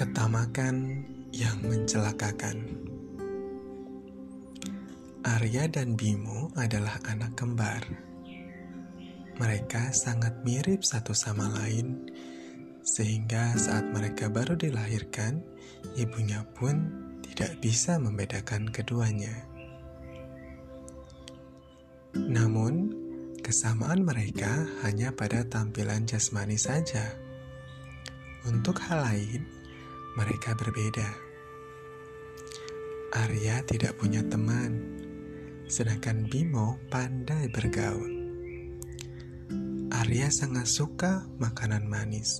Ketamakan yang mencelakakan. Arya dan Bimo adalah anak kembar. Mereka sangat mirip satu sama lain, sehingga saat mereka baru dilahirkan, ibunya pun tidak bisa membedakan keduanya. Namun, kesamaan mereka hanya pada tampilan jasmani saja. Untuk hal lain, mereka berbeda. Arya tidak punya teman, sedangkan Bimo pandai bergaul. Arya sangat suka makanan manis,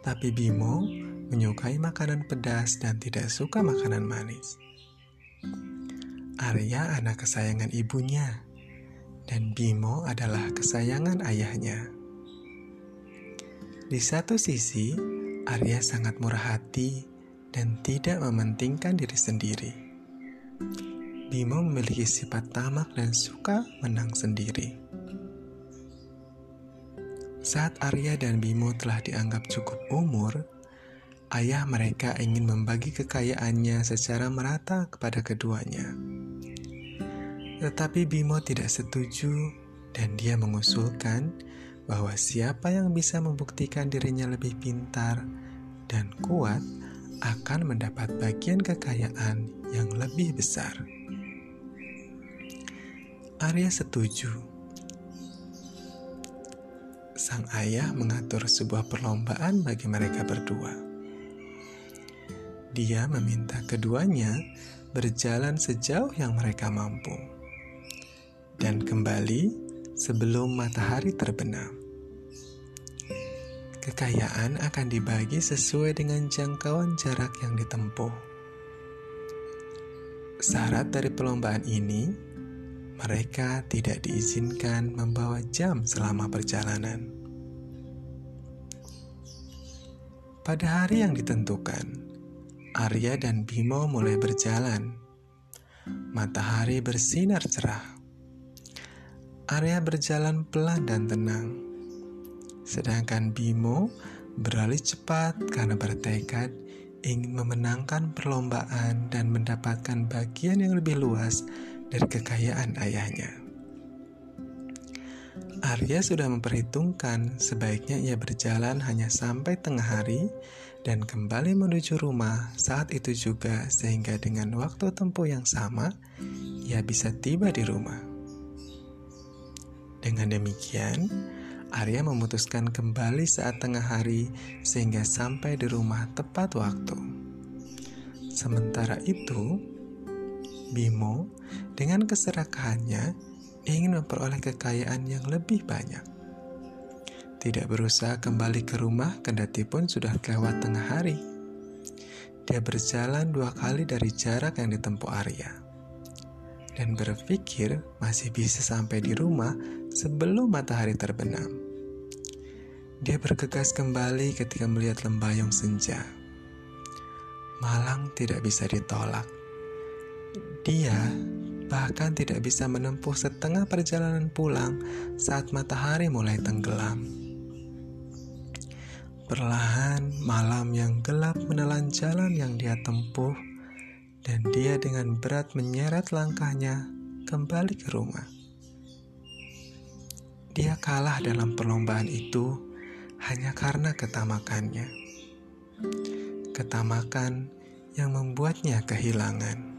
tapi Bimo menyukai makanan pedas dan tidak suka makanan manis. Arya anak kesayangan ibunya, dan Bimo adalah kesayangan ayahnya. Di satu sisi, Arya sangat murah hati dan tidak mementingkan diri sendiri. Bimo memiliki sifat tamak dan suka menang sendiri. Saat Arya dan Bimo telah dianggap cukup umur, ayah mereka ingin membagi kekayaannya secara merata kepada keduanya. Tetapi Bimo tidak setuju dan dia mengusulkan bahwa siapa yang bisa membuktikan dirinya lebih pintar dan kuat akan mendapat bagian kekayaan yang lebih besar. Arya setuju. Sang ayah mengatur sebuah perlombaan bagi mereka berdua. Dia meminta keduanya berjalan sejauh yang mereka mampu dan kembali sebelum matahari terbenam. Kekayaan akan dibagi sesuai dengan jangkauan jarak yang ditempuh. Syarat dari perlombaan ini, mereka tidak diizinkan membawa jam selama perjalanan. Pada hari yang ditentukan, Arya dan Bimo mulai berjalan. Matahari bersinar cerah. Arya berjalan pelan dan tenang. Sedangkan Bimo beralih cepat karena bertekad ingin memenangkan perlombaan dan mendapatkan bagian yang lebih luas dari kekayaan ayahnya. Arya sudah memperhitungkan sebaiknya ia berjalan hanya sampai tengah hari dan kembali menuju rumah saat itu juga sehingga dengan waktu tempuh yang sama ia bisa tiba di rumah. Dengan demikian, Arya memutuskan kembali saat tengah hari sehingga sampai di rumah tepat waktu. Sementara itu, Bimo dengan keserakahannya ingin memperoleh kekayaan yang lebih banyak. Tidak berusaha kembali ke rumah kendati pun sudah lewat tengah hari. Dia berjalan dua kali dari jarak yang ditempuh Arya dan berpikir masih bisa sampai di rumah sebelum matahari terbenam. Dia bergegas kembali ketika melihat lembayung senja. Malang tidak bisa ditolak. Dia bahkan tidak bisa menempuh setengah perjalanan pulang saat matahari mulai tenggelam. Perlahan malam yang gelap menelan jalan yang dia tempuh dan dia dengan berat menyeret langkahnya kembali ke rumah. Dia kalah dalam perlombaan itu hanya karena ketamakannya. Ketamakan yang membuatnya kehilangan.